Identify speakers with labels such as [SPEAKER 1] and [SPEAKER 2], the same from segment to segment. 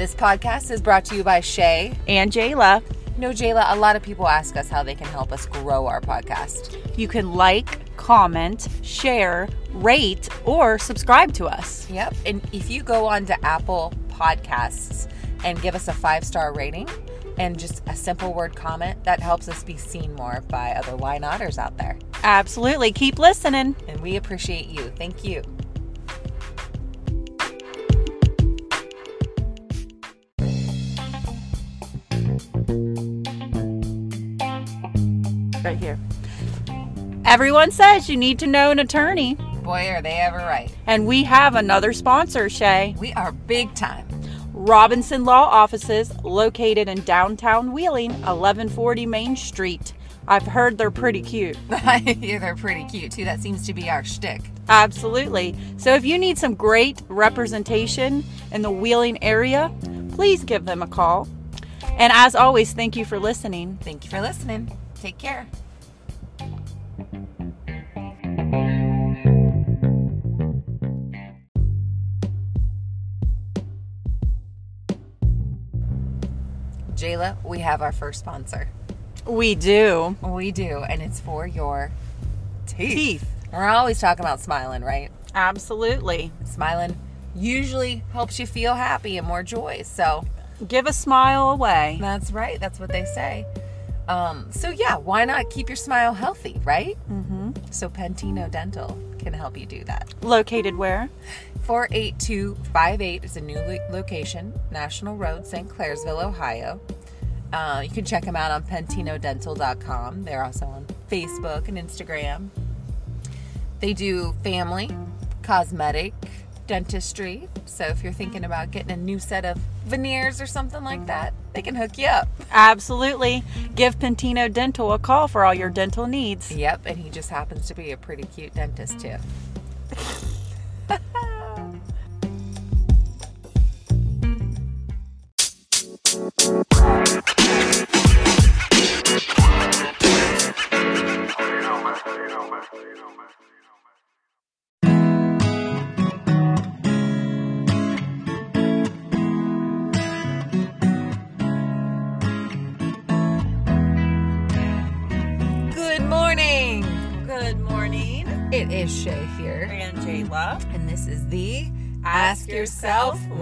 [SPEAKER 1] This podcast is brought to you by Shaye.
[SPEAKER 2] And Jayla.
[SPEAKER 1] No, Jayla, a lot of people ask us how they can help us grow our podcast.
[SPEAKER 2] You can like, comment, share, rate, or subscribe to us.
[SPEAKER 1] Yep. And if you go on to Apple Podcasts and give us a five star rating and just a simple word comment, that helps us be seen more by other Why Notters out there.
[SPEAKER 2] Absolutely. Keep listening.
[SPEAKER 1] And we appreciate you. Thank you.
[SPEAKER 2] Everyone says you need to know an attorney.
[SPEAKER 1] Boy, are they ever right.
[SPEAKER 2] And we have another sponsor, Shaye.
[SPEAKER 1] We are big time.
[SPEAKER 2] Robinson Law Offices, located in downtown Wheeling, 1140 Main Street. I've heard they're pretty cute.
[SPEAKER 1] yeah, they're pretty cute too. That seems to be our shtick.
[SPEAKER 2] Absolutely. So if you need some great representation in the Wheeling area, please give them a call. And as always, thank you for listening.
[SPEAKER 1] Thank you for listening. Take care. Jayla, we have our first sponsor.
[SPEAKER 2] We do.
[SPEAKER 1] We do, and it's for your teeth.
[SPEAKER 2] Teeth.
[SPEAKER 1] We're always talking about smiling, right?
[SPEAKER 2] Absolutely.
[SPEAKER 1] Smiling usually helps you feel happy and more joy. So
[SPEAKER 2] Give a smile away.
[SPEAKER 1] that's right. That's what they say. Um, so yeah, why not keep your smile healthy, right?
[SPEAKER 2] Mm-hmm.
[SPEAKER 1] So Pentino Dental can help you do that.
[SPEAKER 2] Located where?
[SPEAKER 1] 48258 is a new lo- location, National Road, St. Clairsville, Ohio. Uh, you can check them out on pentinodental.com. They're also on Facebook and Instagram. They do family, cosmetic, dentistry. So if you're thinking about getting a new set of veneers or something like mm-hmm. that, they can hook you up.
[SPEAKER 2] Absolutely. Give Pentino Dental a call for all your dental needs.
[SPEAKER 1] Yep, and he just happens to be a pretty cute dentist too.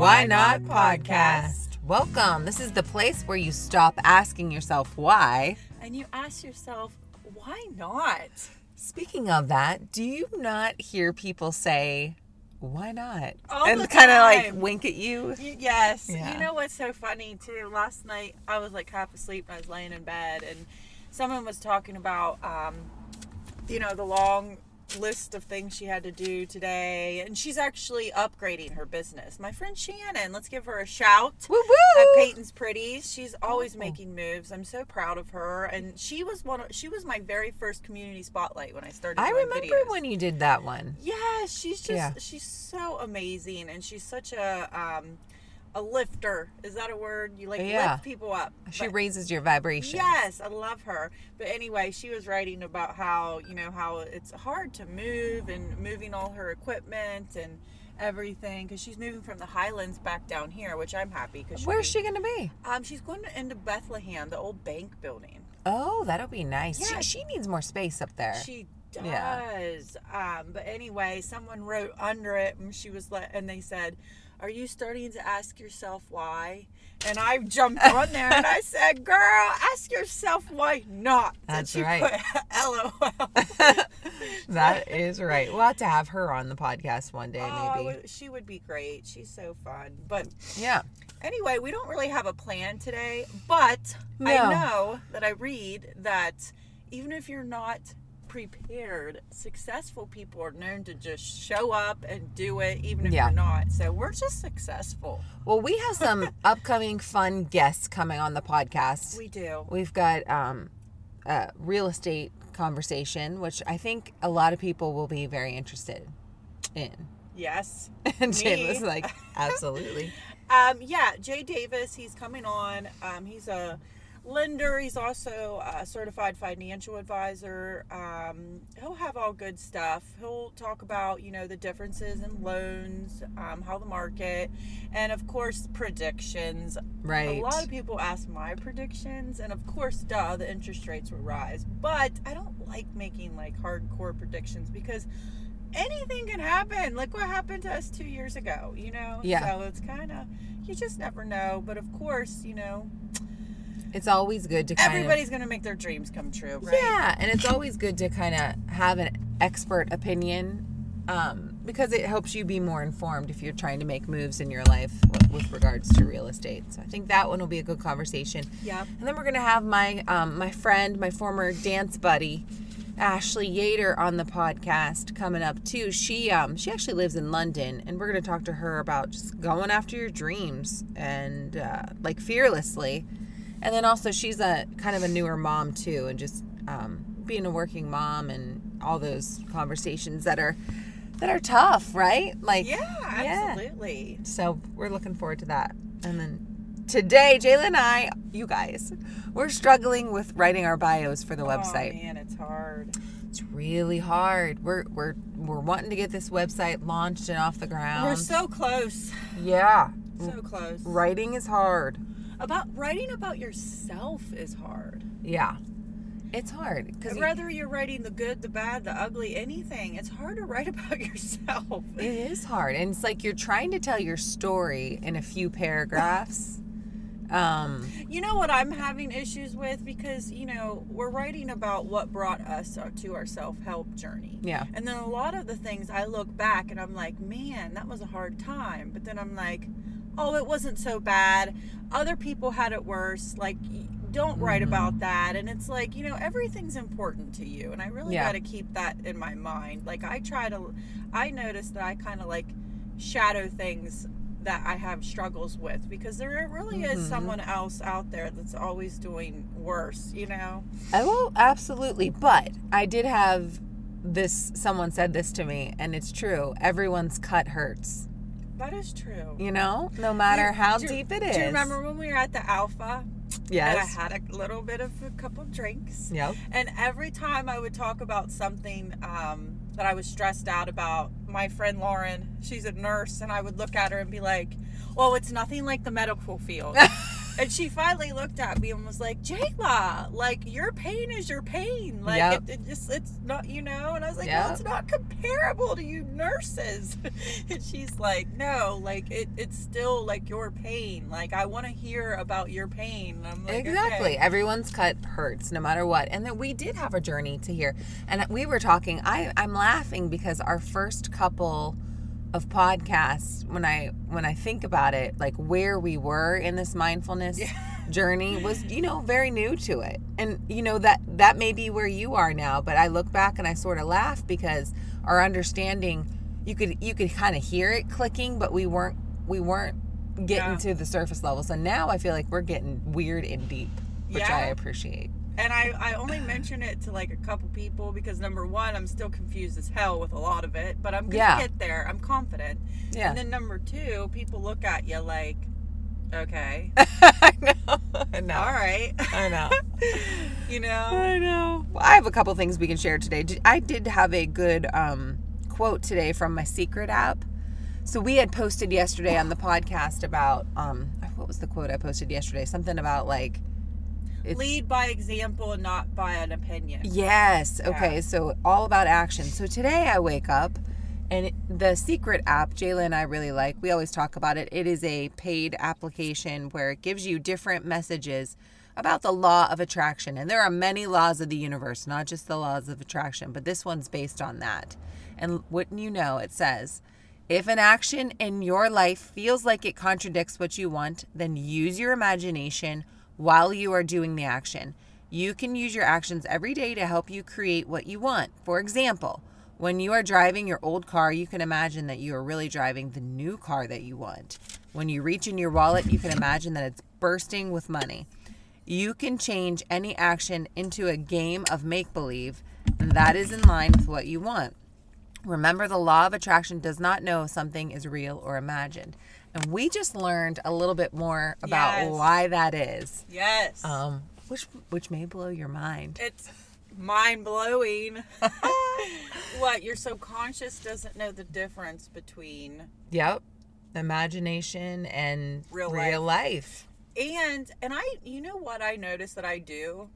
[SPEAKER 1] Why Not podcast. Welcome. This is the place where you stop asking yourself why.
[SPEAKER 2] And you ask yourself, why not?
[SPEAKER 1] Speaking of that, do you not hear people say, why not?
[SPEAKER 2] All
[SPEAKER 1] and kind of like wink at you.
[SPEAKER 2] Y- Yes.
[SPEAKER 1] Yeah.
[SPEAKER 2] You know what's so funny too? Last night I was like half asleep and I was laying in bed and someone was talking about um, you know, the long list of things she had to do today and she's actually upgrading her business. My friend Shannon, let's give her a shout.
[SPEAKER 1] Woo-woo!
[SPEAKER 2] At! Payton's Pretties, she's always
[SPEAKER 1] Oh.
[SPEAKER 2] making moves. I'm so proud of her, and she was one. Of, she was my very first community spotlight when I started.
[SPEAKER 1] I remember
[SPEAKER 2] videos.
[SPEAKER 1] when you did that one.
[SPEAKER 2] Yeah, she's just
[SPEAKER 1] Yeah.
[SPEAKER 2] she's so amazing and she's such a um a lifter. Is that a word? You like
[SPEAKER 1] Yeah.
[SPEAKER 2] lift people up.
[SPEAKER 1] She
[SPEAKER 2] But-
[SPEAKER 1] raises your vibration.
[SPEAKER 2] Yes, I love her. But anyway, she was writing about how, you know, how it's hard to move and moving all her equipment and everything because she's moving from the Highlands back down here, which I'm happy because
[SPEAKER 1] Where's she going to be?
[SPEAKER 2] Um, she's going to, into Bethlehem, the old bank building.
[SPEAKER 1] Oh, that'll be nice.
[SPEAKER 2] Yeah.
[SPEAKER 1] She, she needs more space up there.
[SPEAKER 2] She
[SPEAKER 1] Yeah.
[SPEAKER 2] does. Um, but anyway, someone wrote under it, and she was like, and they said, "Are you starting to ask yourself why?" And I jumped on there and I said, "Girl, ask yourself why not."
[SPEAKER 1] That's
[SPEAKER 2] she
[SPEAKER 1] right.
[SPEAKER 2] Put, LOL.
[SPEAKER 1] that is right. We'll have to have her on the podcast one day,
[SPEAKER 2] Oh,
[SPEAKER 1] maybe.
[SPEAKER 2] she would be great. She's so fun. But
[SPEAKER 1] Yeah.
[SPEAKER 2] anyway, we don't really have a plan today, but
[SPEAKER 1] No.
[SPEAKER 2] I know that I read that even if you're not prepared, successful people are known to just show up and do it, even if
[SPEAKER 1] Yeah.
[SPEAKER 2] you're not. So we're just successful.
[SPEAKER 1] Well, we have some upcoming fun guests coming on the podcast.
[SPEAKER 2] We do.
[SPEAKER 1] We've got um, a real estate conversation, which I think a lot of people will be very interested in.
[SPEAKER 2] Yes.
[SPEAKER 1] And
[SPEAKER 2] Me.
[SPEAKER 1] Jayla's like, absolutely.
[SPEAKER 2] Um, yeah, Jay Davis, he's coming on. Um, he's a lender. He's also a certified financial advisor. Um, he'll have all good stuff. He'll talk about, you know, the differences in loans, um, how the market, and of course, predictions.
[SPEAKER 1] Right.
[SPEAKER 2] A lot of people ask my predictions, and of course, duh, the interest rates will rise. But I don't like making like hardcore predictions because anything can happen. Like what happened to us two years ago, you know?
[SPEAKER 1] Yeah.
[SPEAKER 2] So it's kind of, you just never know. But of course, you know,
[SPEAKER 1] It's always good to kind
[SPEAKER 2] everybody's going to make their dreams come true, right?
[SPEAKER 1] yeah, and it's always good to kind of have an expert opinion um, because it helps you be more informed if you're trying to make moves in your life with, with regards to real estate. So I think that one will be a good conversation.
[SPEAKER 2] Yeah.
[SPEAKER 1] And then we're gonna have my um, my friend, my former dance buddy, Ashley Yater, on the podcast coming up too. She um she actually lives in London, and we're gonna talk to her about just going after your dreams and uh, like fearlessly. And then also she's a kind of a newer mom too, and just um, being a working mom and all those conversations that are that are tough, right? Like
[SPEAKER 2] Yeah,
[SPEAKER 1] Yeah.
[SPEAKER 2] absolutely.
[SPEAKER 1] so we're looking forward to that. And then today, Jayla and I, you guys, we're struggling with writing our bios for the
[SPEAKER 2] Oh,
[SPEAKER 1] website.
[SPEAKER 2] man, it's hard.
[SPEAKER 1] It's really hard. We're we're we're wanting to get this website launched and off the ground.
[SPEAKER 2] We're so close.
[SPEAKER 1] yeah.
[SPEAKER 2] So close.
[SPEAKER 1] Writing is hard.
[SPEAKER 2] About writing about yourself is hard.
[SPEAKER 1] Yeah. It's hard because
[SPEAKER 2] Whether you're writing the good, the bad, the ugly, anything, it's hard to write about yourself.
[SPEAKER 1] it is hard, and it's like you're trying to tell your story in a few paragraphs. Um,
[SPEAKER 2] You know what I'm having issues with because you know we're writing about what brought us to our self-help journey.
[SPEAKER 1] yeah,
[SPEAKER 2] And then a lot of the things I look back and I'm like, man, that was a hard time. But then I'm like, oh, it wasn't so bad. Other people had it worse. Like, don't write
[SPEAKER 1] Mhm.
[SPEAKER 2] about that. And it's like, you know, everything's important to you. And I really
[SPEAKER 1] Yeah.
[SPEAKER 2] got to keep that in my mind. Like, I try to, I notice that I kind of like shadow things that I have struggles with because there really is
[SPEAKER 1] Mhm.
[SPEAKER 2] someone else out there that's always doing worse, you know?
[SPEAKER 1] Oh, absolutely. But I did have this. Someone said this to me, and it's true. Everyone's cut hurts.
[SPEAKER 2] That is true.
[SPEAKER 1] You know, no matter
[SPEAKER 2] You-
[SPEAKER 1] how
[SPEAKER 2] do-
[SPEAKER 1] deep it is.
[SPEAKER 2] Do you remember when we were at the Alpha and I had a little bit of a couple drinks?
[SPEAKER 1] Yep.
[SPEAKER 2] And every time I would talk about something um, that I was stressed out about, my friend Lauren, she's a nurse, and I would look at her and be like, "Well, it's nothing like the medical field." and she finally looked at me and was like, "Jayla, like your pain is your pain. Like
[SPEAKER 1] Yep.
[SPEAKER 2] it, it just it's not, you know." And I was like,
[SPEAKER 1] Yep.
[SPEAKER 2] "Well, it's not comparable to you nurses." and she's like, "No, like it, it's still like your pain. Like I want to hear about your pain." And I'm like,
[SPEAKER 1] Exactly.
[SPEAKER 2] "Okay."
[SPEAKER 1] Everyone's cut hurts no matter what. And then we did have a journey to here. And we were talking, I, I'm laughing because our first couple of podcasts, when I when I think about it, like where we were in this mindfulness journey was, you know, very new to it. And you know, that that may be where you are now, but I look back and I sort of laugh because our understanding you could you could kind of hear it clicking, but we weren't we weren't getting
[SPEAKER 2] Yeah.
[SPEAKER 1] to the surface level. So now I feel like we're getting weird and deep, which
[SPEAKER 2] Yeah.
[SPEAKER 1] I appreciate.
[SPEAKER 2] And I, I only mention it to like a couple people because number one, I'm still confused as hell with a lot of it, but I'm gonna
[SPEAKER 1] Yeah.
[SPEAKER 2] get there. I'm confident.
[SPEAKER 1] Yeah.
[SPEAKER 2] And then number two, people look at you like, okay,
[SPEAKER 1] I know. I know.
[SPEAKER 2] all right,
[SPEAKER 1] I know.
[SPEAKER 2] you know.
[SPEAKER 1] I know. Well, I have a couple things we can share today. I did have a good um, quote today from my secret app. So we had posted yesterday on the podcast about um, what was the quote I posted yesterday? Something about like it's,
[SPEAKER 2] Lead by example not by an opinion.
[SPEAKER 1] Yes.
[SPEAKER 2] Yeah.
[SPEAKER 1] Okay. So all about action. So today I wake up and the secret app Jayla and I really like. We always talk about it. It is a paid application where it gives you different messages about the law of attraction. And there are many laws of the universe, not just the laws of attraction, but this one's based on that. And wouldn't you know, it says, if an action in your life feels like it contradicts what you want, then use your imagination while you are doing the action. You can use your actions every day to help you create what you want. For example, when you are driving your old car, you can imagine that you are really driving the new car that you want. When you reach in your wallet, you can imagine that it's bursting with money. You can change any action into a game of make believe, and that is in line with what you want. Remember, the law of attraction does not know if something is real or imagined. And we just learned a little bit more about
[SPEAKER 2] Yes.
[SPEAKER 1] why that is.
[SPEAKER 2] Yes.
[SPEAKER 1] Um, which which may blow your mind.
[SPEAKER 2] it's mind blowing. what your subconscious doesn't know the difference between
[SPEAKER 1] Yep. Imagination and
[SPEAKER 2] Real
[SPEAKER 1] real life.
[SPEAKER 2] and and I you know what I noticed that I do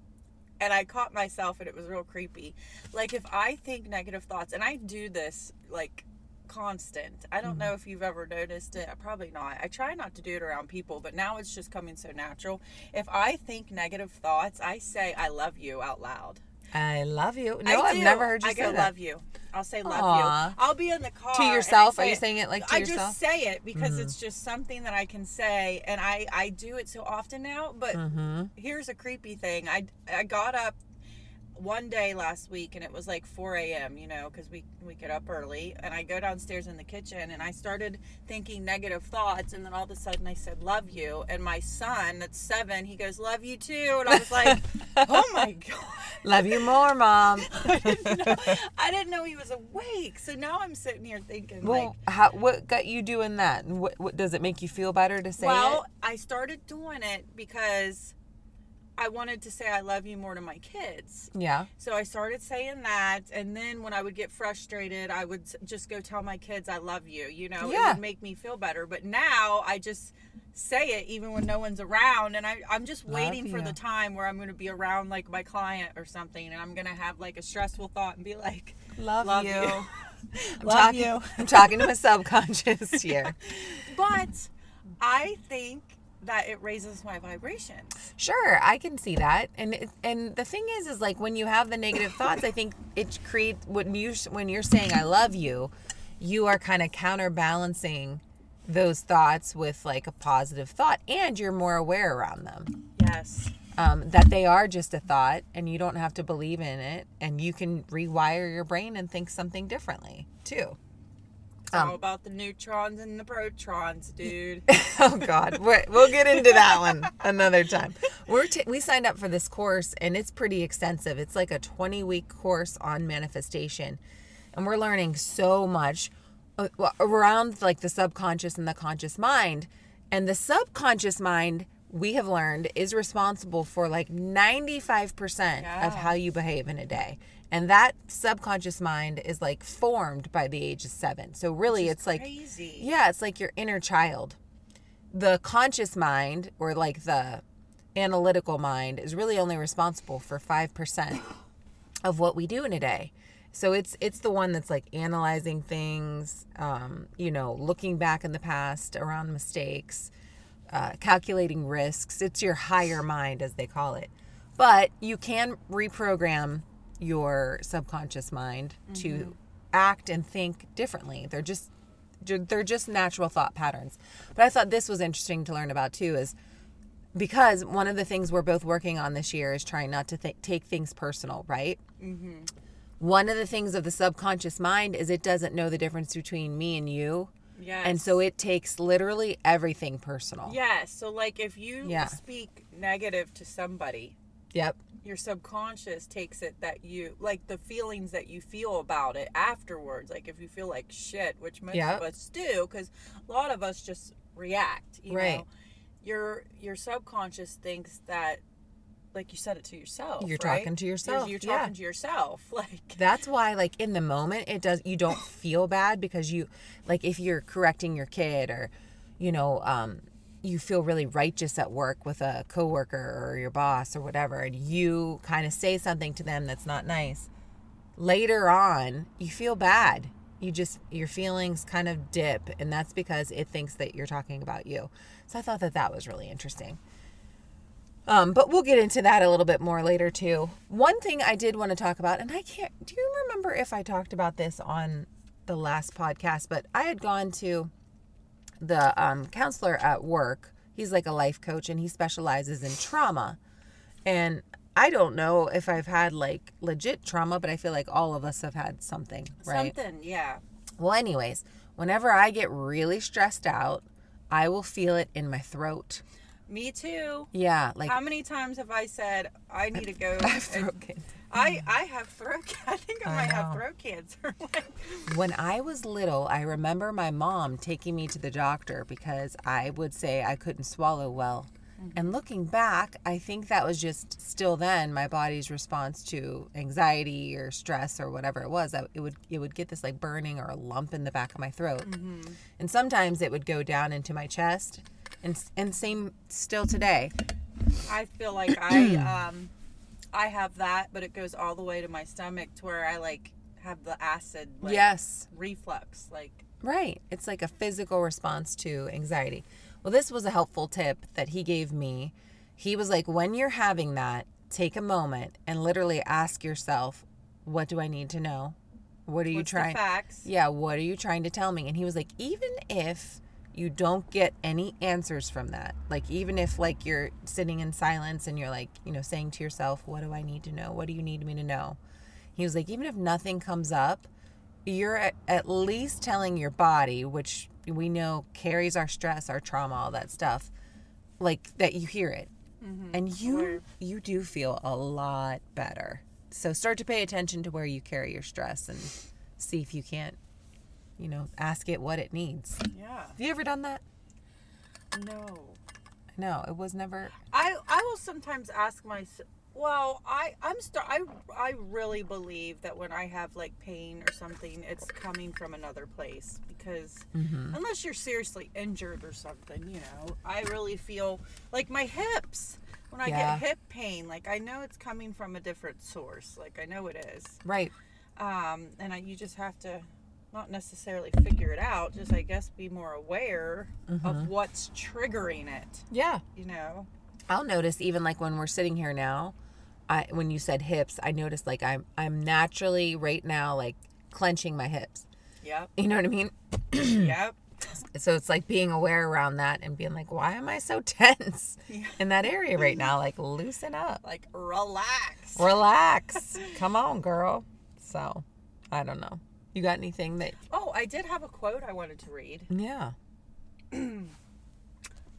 [SPEAKER 2] and I caught myself and it was real creepy. Like if I think negative thoughts and I do this like constant. I don't know if you've ever noticed it. Probably not. I try not to do it around people, but now it's just coming so natural. If I think negative thoughts, I say I love you out loud.
[SPEAKER 1] I love you. No, I've never heard you
[SPEAKER 2] I
[SPEAKER 1] say
[SPEAKER 2] go
[SPEAKER 1] that.
[SPEAKER 2] love you. I'll say love
[SPEAKER 1] Aw.
[SPEAKER 2] you. I'll be in the car
[SPEAKER 1] To yourself? Are you
[SPEAKER 2] it.
[SPEAKER 1] saying it like to
[SPEAKER 2] I
[SPEAKER 1] yourself?
[SPEAKER 2] I just say it because it's just something that I can say, and I I do it so often now. But
[SPEAKER 1] Mm-hmm.
[SPEAKER 2] here's a creepy thing. I I got up one day last week and it was like 4 a.m. You know, because we we get up early, and I go downstairs in the kitchen and I started thinking negative thoughts, and then all of a sudden I said love you, and my son that's seven, he goes love you too, and I was like, oh my god.
[SPEAKER 1] Love you more, mom.
[SPEAKER 2] I didn't, know, I didn't know he was awake. So now I'm sitting here thinking, like,
[SPEAKER 1] well, how, what got you doing that? And What, what does it make you feel better to say
[SPEAKER 2] well,
[SPEAKER 1] it?
[SPEAKER 2] I started doing it because I wanted to say I love you more to my kids.
[SPEAKER 1] Yeah.
[SPEAKER 2] So I started saying that, and then when I would get frustrated, I would just go tell my kids I love you. You know, it would make me feel better. But now I just say it even when no one's around, and I I'm just waiting for the time where I'm going to be around like my client or something, and I'm going to have like a stressful thought and be like,
[SPEAKER 1] Love,
[SPEAKER 2] Love
[SPEAKER 1] you.
[SPEAKER 2] you.
[SPEAKER 1] I'm
[SPEAKER 2] Love
[SPEAKER 1] talking,
[SPEAKER 2] you.
[SPEAKER 1] I'm talking to my subconscious here.
[SPEAKER 2] but I think that it raises my vibration.
[SPEAKER 1] Sure, I can see that, and and the thing is, is like when you have the negative thoughts, I think it creates when you when you're saying I love you, you are kind of counterbalancing those thoughts with like a positive thought, and you're more aware around them.
[SPEAKER 2] Yes.
[SPEAKER 1] Um, that they are just a thought, and you don't have to believe in it, and you can rewire your brain and think something differently too.
[SPEAKER 2] It's
[SPEAKER 1] Um,
[SPEAKER 2] all about the neutrons and the protons, dude.
[SPEAKER 1] oh God, we'll get into that one another time. We're t- we signed up for this course and it's pretty extensive. It's like a 20 week course on manifestation, and we're learning so much uh, around like the subconscious and the conscious mind. And the subconscious mind we have learned is responsible for like 95% of how you behave in a day. And that subconscious mind is like formed by the age of seven. So really, it's like yeah, it's like your inner child. The conscious mind, or like the analytical mind, is really only responsible for 5% of what we do in a day. So it's it's the one that's like analyzing things, um, you know, looking back in the past around mistakes, uh, calculating risks. It's your higher mind, as they call it. But you can reprogram your subconscious mind to act and think differently. They're just they're just natural thought patterns. But I thought this was interesting to learn about too is because one of the things we're both working on this year is trying not to th- take things personal, right? Mm-hmm. One of the things of the subconscious mind is it doesn't know the difference between me and you.
[SPEAKER 2] Yes.
[SPEAKER 1] And so it takes literally everything personal.
[SPEAKER 2] Yes. So like if you
[SPEAKER 1] Yeah.
[SPEAKER 2] speak negative to somebody,
[SPEAKER 1] Yep.
[SPEAKER 2] Your subconscious takes it that you like the feelings that you feel about it afterwards. Like if you feel like shit, which most
[SPEAKER 1] Yep.
[SPEAKER 2] of us do, because a lot of us just react. You
[SPEAKER 1] Right.
[SPEAKER 2] know, your your subconscious thinks that, like you said it to yourself.
[SPEAKER 1] You're
[SPEAKER 2] right?
[SPEAKER 1] talking to yourself,
[SPEAKER 2] You're,
[SPEAKER 1] yeah.
[SPEAKER 2] talking to yourself. Like
[SPEAKER 1] That's why like in the moment it does you don't feel bad because you like if you're correcting your kid or you know um you feel really righteous at work with a coworker or your boss or whatever and you kind of say something to them that's not nice later on you feel bad you just your feelings kind of dip and that's because it thinks that you're talking about you so i thought that that was really interesting um, but we'll get into that a little bit more later too. One thing I did want to talk about, and I can't. Do you remember if I talked about this on the last podcast? But I had gone to the um, counselor at work. He's like a life coach, and he specializes in trauma. And I don't know if I've had like legit trauma, but I feel like all of us have had something, right?
[SPEAKER 2] something. Yeah.
[SPEAKER 1] Well, anyways, whenever I get really stressed out, I will feel it in my throat.
[SPEAKER 2] Me too.
[SPEAKER 1] Yeah, like
[SPEAKER 2] How many times have I said I need to go?
[SPEAKER 1] I've
[SPEAKER 2] and-.
[SPEAKER 1] I mm.
[SPEAKER 2] I have throat. I think I
[SPEAKER 1] I
[SPEAKER 2] might have throat cancer.
[SPEAKER 1] When I was little, I remember my mom taking me to the doctor because I would say I couldn't swallow well. Mm-hmm. And looking back, I think that was just still then my body's response to anxiety or stress or whatever it was. I- It would it would get this like burning or a lump in the back of my throat, mm-hmm. and sometimes it would go down into my chest. And and same still today.
[SPEAKER 2] I feel like I um I have that, but it goes all the way to my stomach to where I like have the acid like,
[SPEAKER 1] yes,
[SPEAKER 2] reflux. Like
[SPEAKER 1] Right. It's like a physical response to anxiety. Well, this was a helpful tip that he gave me. He was like, when you're having that, take a moment and literally ask yourself, what do I need to know? What are you trying?
[SPEAKER 2] facts?
[SPEAKER 1] Yeah, what are you trying to tell me? And he was like, even if you don't get any answers from that, like even if like you're sitting in silence and you're like, you know, saying to yourself, what do I need to know? What do you need me to know? He was like, even if nothing comes up, you're at, at least telling your body, which we know carries our stress, our trauma, all that stuff, like that you hear it. Mm-hmm. And you you do feel a lot better. So start to pay attention to where you carry your stress and see if you can't, you know, ask it what it needs.
[SPEAKER 2] Yeah.
[SPEAKER 1] Have you ever done that?
[SPEAKER 2] No.
[SPEAKER 1] No, it was never.
[SPEAKER 2] I I will sometimes ask myself. Well, I I'm st- I I really believe that when I have like pain or something, it's coming from another place because
[SPEAKER 1] Mm-hmm.
[SPEAKER 2] unless you're seriously injured or something, you know, I really feel like my hips when I
[SPEAKER 1] Yeah.
[SPEAKER 2] get hip pain, like I know it's coming from a different source. Like I know it is.
[SPEAKER 1] Right.
[SPEAKER 2] Um, and I, you just have to not necessarily figure it out, just I guess be more aware
[SPEAKER 1] Mm-hmm.
[SPEAKER 2] of what's triggering it.
[SPEAKER 1] Yeah.
[SPEAKER 2] You know.
[SPEAKER 1] I'll notice even like when we're sitting here now, I when you said hips, I noticed like I'm I'm naturally right now like clenching my hips.
[SPEAKER 2] Yep.
[SPEAKER 1] You know what I mean?
[SPEAKER 2] yep.
[SPEAKER 1] So it's like being aware around that and being like, why am I so tense
[SPEAKER 2] Yeah.
[SPEAKER 1] in that area right now? Like loosen up.
[SPEAKER 2] Like relax.
[SPEAKER 1] Relax. Come on, girl. So, I don't know. You got anything that
[SPEAKER 2] Oh, I did have a quote I wanted to read.
[SPEAKER 1] Yeah.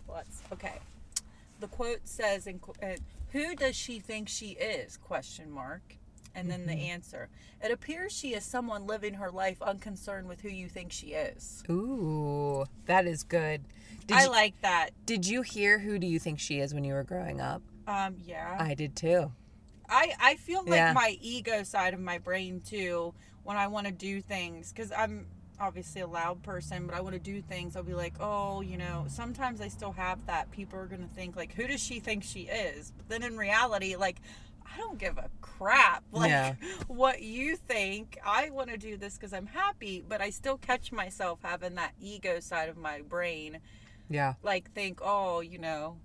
[SPEAKER 2] Let's okay. The quote says, in, uh, "Who does she think she is?" Question mark. And then the answer. It appears she is someone living her life unconcerned with who you think she is.
[SPEAKER 1] Ooh, that is good. Did
[SPEAKER 2] I
[SPEAKER 1] you,
[SPEAKER 2] like that.
[SPEAKER 1] Did you hear who do you think she is when you were growing up?
[SPEAKER 2] Um, yeah.
[SPEAKER 1] I did too.
[SPEAKER 2] I I feel like
[SPEAKER 1] Yeah.
[SPEAKER 2] my ego side of my brain too when I want to do things because I'm obviously a loud person, but I want to do things. I'll be like, oh, you know, sometimes I still have that. People are gonna think like, who does she think she is? But then in reality, like. I don't give a crap like
[SPEAKER 1] Yeah.
[SPEAKER 2] what you think. I want to do this because I'm happy, but I still catch myself having that ego side of my brain,
[SPEAKER 1] Yeah.
[SPEAKER 2] like think, oh, you know,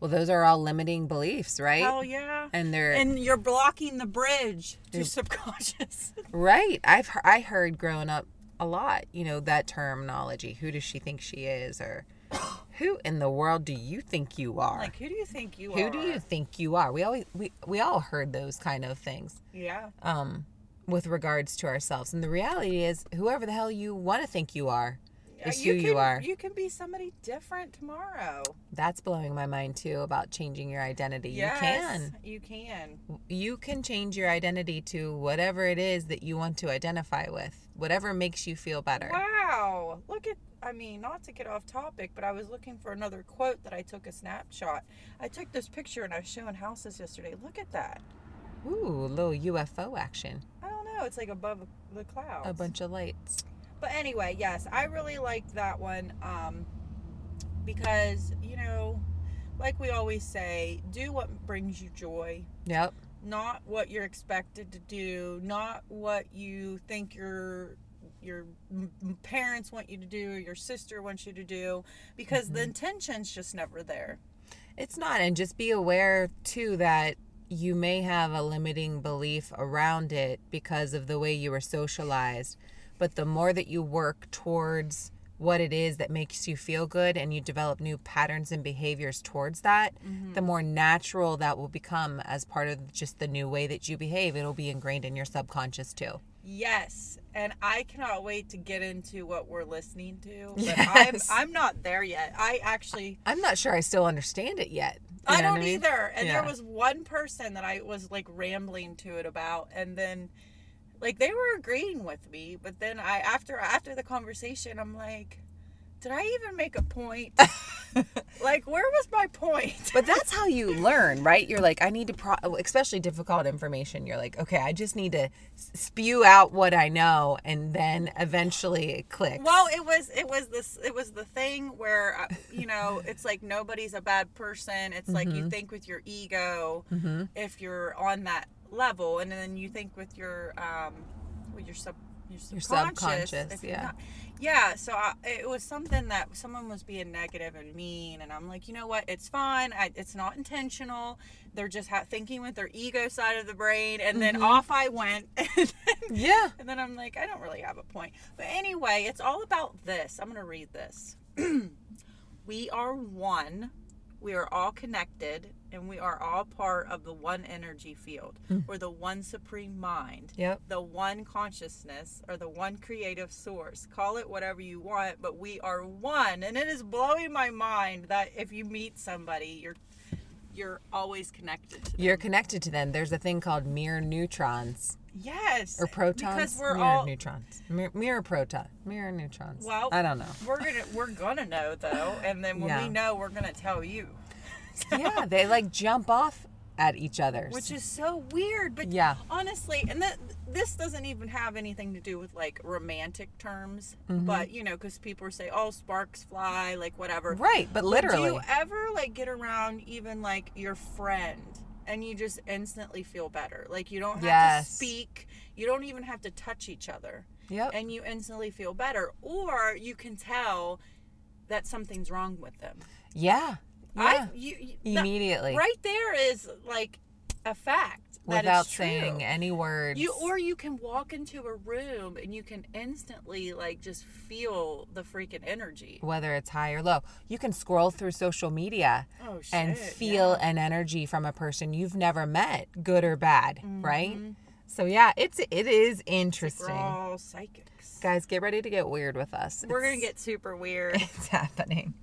[SPEAKER 1] Well, those are all limiting beliefs, right?
[SPEAKER 2] hell yeah,
[SPEAKER 1] and they're
[SPEAKER 2] and you're blocking the bridge to subconscious.
[SPEAKER 1] right. I've I heard growing up a lot, you know, that terminology. Who does she think she is or who in the world do you think you are?
[SPEAKER 2] like, who do you think you
[SPEAKER 1] who
[SPEAKER 2] are?
[SPEAKER 1] Who do you think you are? We always we, we all heard those kind of things.
[SPEAKER 2] Yeah.
[SPEAKER 1] um, with regards to ourselves. And the reality is, whoever the hell you want to think you are
[SPEAKER 2] Uh,
[SPEAKER 1] is who you
[SPEAKER 2] can,
[SPEAKER 1] are.
[SPEAKER 2] You can be somebody different tomorrow.
[SPEAKER 1] That's blowing my mind too about changing your identity.
[SPEAKER 2] Yes,
[SPEAKER 1] You can.
[SPEAKER 2] You can.
[SPEAKER 1] You can change your identity to whatever it is that you want to identify with, whatever makes you feel better.
[SPEAKER 2] Wow. Look at. I mean, not to get off topic, but I was looking for another quote that I took a snapshot. I took this picture and I was showing houses yesterday. Look at that.
[SPEAKER 1] Ooh, little UFO action.
[SPEAKER 2] I don't know. It's like above the clouds.
[SPEAKER 1] A bunch of lights.
[SPEAKER 2] But anyway, yes, I really liked that one um, because, you know, like we always say, do what brings you joy,
[SPEAKER 1] Yep.
[SPEAKER 2] not what you're expected to do, not what you think your your parents want you to do or your sister wants you to do because the intention's just never there.
[SPEAKER 1] It's not. And just be aware, too, that you may have a limiting belief around it because of the way you were socialized. But the more that you work towards what it is that makes you feel good and you develop new patterns and behaviors towards that, mm-hmm. the more natural that will become as part of just the new way that you behave. It'll be ingrained in your subconscious, too.
[SPEAKER 2] Yes. and I cannot wait to get into what we're listening to. But
[SPEAKER 1] Yes.
[SPEAKER 2] I'm I'm not there yet. I actually
[SPEAKER 1] I'm not sure I still understand it yet. You
[SPEAKER 2] I don't
[SPEAKER 1] what mean?
[SPEAKER 2] either. And
[SPEAKER 1] Yeah.
[SPEAKER 2] there was one person that I was like rambling to it about and then like they were agreeing with me, but then I after after the conversation I'm like did I even make a point? like where was my point?
[SPEAKER 1] But that's how you learn, right? You're like, I need to, pro- especially difficult information. You're like, okay, I just need to spew out what I know, and then eventually it clicks.
[SPEAKER 2] Well, it was it was this it was the thing where uh, you know it's like nobody's a bad person. It's like
[SPEAKER 1] Mm-hmm.
[SPEAKER 2] you think with your ego if you're on that level, and then you think with your um with your sub your
[SPEAKER 1] Your
[SPEAKER 2] subconscious.
[SPEAKER 1] subconscious,
[SPEAKER 2] if you're
[SPEAKER 1] yeah.
[SPEAKER 2] not- yeah. So I, it was something that someone was being negative and mean, and I'm like, you know what? It's fine. I, it's not intentional. They're just ha- thinking with their ego side of the brain, and then off I went. And then,
[SPEAKER 1] yeah.
[SPEAKER 2] and then I'm like, I don't really have a point. But anyway, it's all about this. I'm to read this. we are one. We are all connected, and we are all part of the one energy field, hmm. or the one supreme mind,
[SPEAKER 1] Yep.
[SPEAKER 2] the one consciousness, or the one creative source. Call it whatever you want, but we are one. And it is blowing my mind that if you meet somebody, you're you're always connected to them.
[SPEAKER 1] You're connected to them. There's a thing called mirror neutrons
[SPEAKER 2] yes,
[SPEAKER 1] or protons.
[SPEAKER 2] because we're
[SPEAKER 1] mirror
[SPEAKER 2] all
[SPEAKER 1] neutrons. Mir- mirror proton. Mirror neutrons.
[SPEAKER 2] Well,
[SPEAKER 1] I don't know.
[SPEAKER 2] We're gonna we're gonna know though, and then when
[SPEAKER 1] Yeah.
[SPEAKER 2] we know, we're gonna tell you,
[SPEAKER 1] yeah, they like jump off at each other.
[SPEAKER 2] which is so weird. But
[SPEAKER 1] Yeah.
[SPEAKER 2] honestly, and that this doesn't even have anything to do with like romantic terms,
[SPEAKER 1] Mm-hmm.
[SPEAKER 2] but you know, because people say, "Oh, sparks fly," like whatever.
[SPEAKER 1] right, but literally.
[SPEAKER 2] Do you ever like get around even like your friend? And you just instantly feel better. Like you don't have
[SPEAKER 1] Yes.
[SPEAKER 2] to speak. You don't even have to touch each other.
[SPEAKER 1] yep.
[SPEAKER 2] and you instantly feel better or you can tell that something's wrong with them
[SPEAKER 1] yeah. Yeah.
[SPEAKER 2] I, you, you- that-
[SPEAKER 1] Immediately.
[SPEAKER 2] right there is like a fact
[SPEAKER 1] Without saying any words.
[SPEAKER 2] you or you can walk into a room and you can instantly like just feel the freaking energy
[SPEAKER 1] whether it's high or low. You can scroll through social media
[SPEAKER 2] oh shit
[SPEAKER 1] and feel
[SPEAKER 2] yeah.
[SPEAKER 1] an energy from a person you've never met, good or bad,
[SPEAKER 2] Mm-hmm.
[SPEAKER 1] right? So yeah, it's it is
[SPEAKER 2] we're
[SPEAKER 1] interesting.
[SPEAKER 2] all psychics
[SPEAKER 1] Guys, get ready to get weird with us.
[SPEAKER 2] we're gonna get super weird
[SPEAKER 1] it's happening.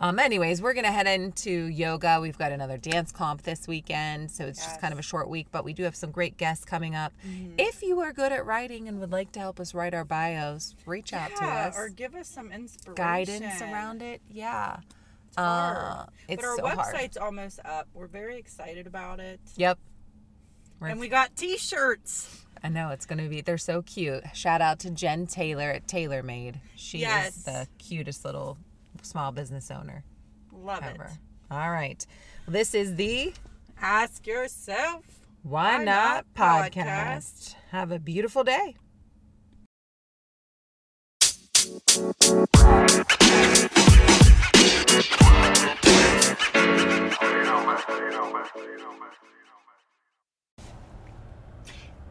[SPEAKER 1] Um, anyways, we're gonna head into yoga. We've got another dance comp this weekend, so it's just kind of a short week, but we do have some great guests coming up.
[SPEAKER 2] Mm-hmm.
[SPEAKER 1] If you are good at writing and would like to help us write our bios, reach out to
[SPEAKER 2] Yeah,
[SPEAKER 1] us.
[SPEAKER 2] or give us some inspiration
[SPEAKER 1] Guidance around it, yeah.
[SPEAKER 2] hard.
[SPEAKER 1] Uh, it's
[SPEAKER 2] but our
[SPEAKER 1] so hard.
[SPEAKER 2] website's almost up we're very excited about it
[SPEAKER 1] Yep. We're
[SPEAKER 2] and we got t-shirts
[SPEAKER 1] I know it's gonna be. They're so cute. Shout out to Jen Taylor at TaylorMade. She
[SPEAKER 2] Yes.
[SPEAKER 1] is the cutest little small business owner
[SPEAKER 2] love
[SPEAKER 1] ever.
[SPEAKER 2] it
[SPEAKER 1] All right, this is the
[SPEAKER 2] ask yourself
[SPEAKER 1] Why,
[SPEAKER 2] Why
[SPEAKER 1] Not,
[SPEAKER 2] Not
[SPEAKER 1] podcast.
[SPEAKER 2] podcast.
[SPEAKER 1] Have a beautiful day.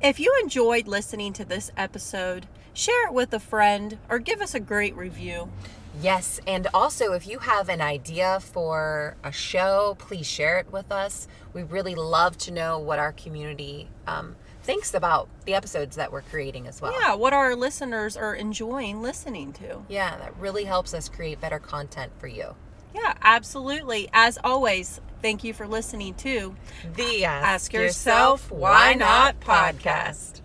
[SPEAKER 2] if you enjoyed listening to this episode share it with a friend or give us a great review
[SPEAKER 1] Yes, and also if you have an idea for a show, please share it with us. We really love to know what our community um, thinks about the episodes that we're creating as well.
[SPEAKER 2] yeah what our listeners are enjoying listening to
[SPEAKER 1] Yeah, that really helps us create better content for you.
[SPEAKER 2] yeah absolutely as always thank you for listening to
[SPEAKER 1] The
[SPEAKER 2] Ask Yourself Why Not podcast.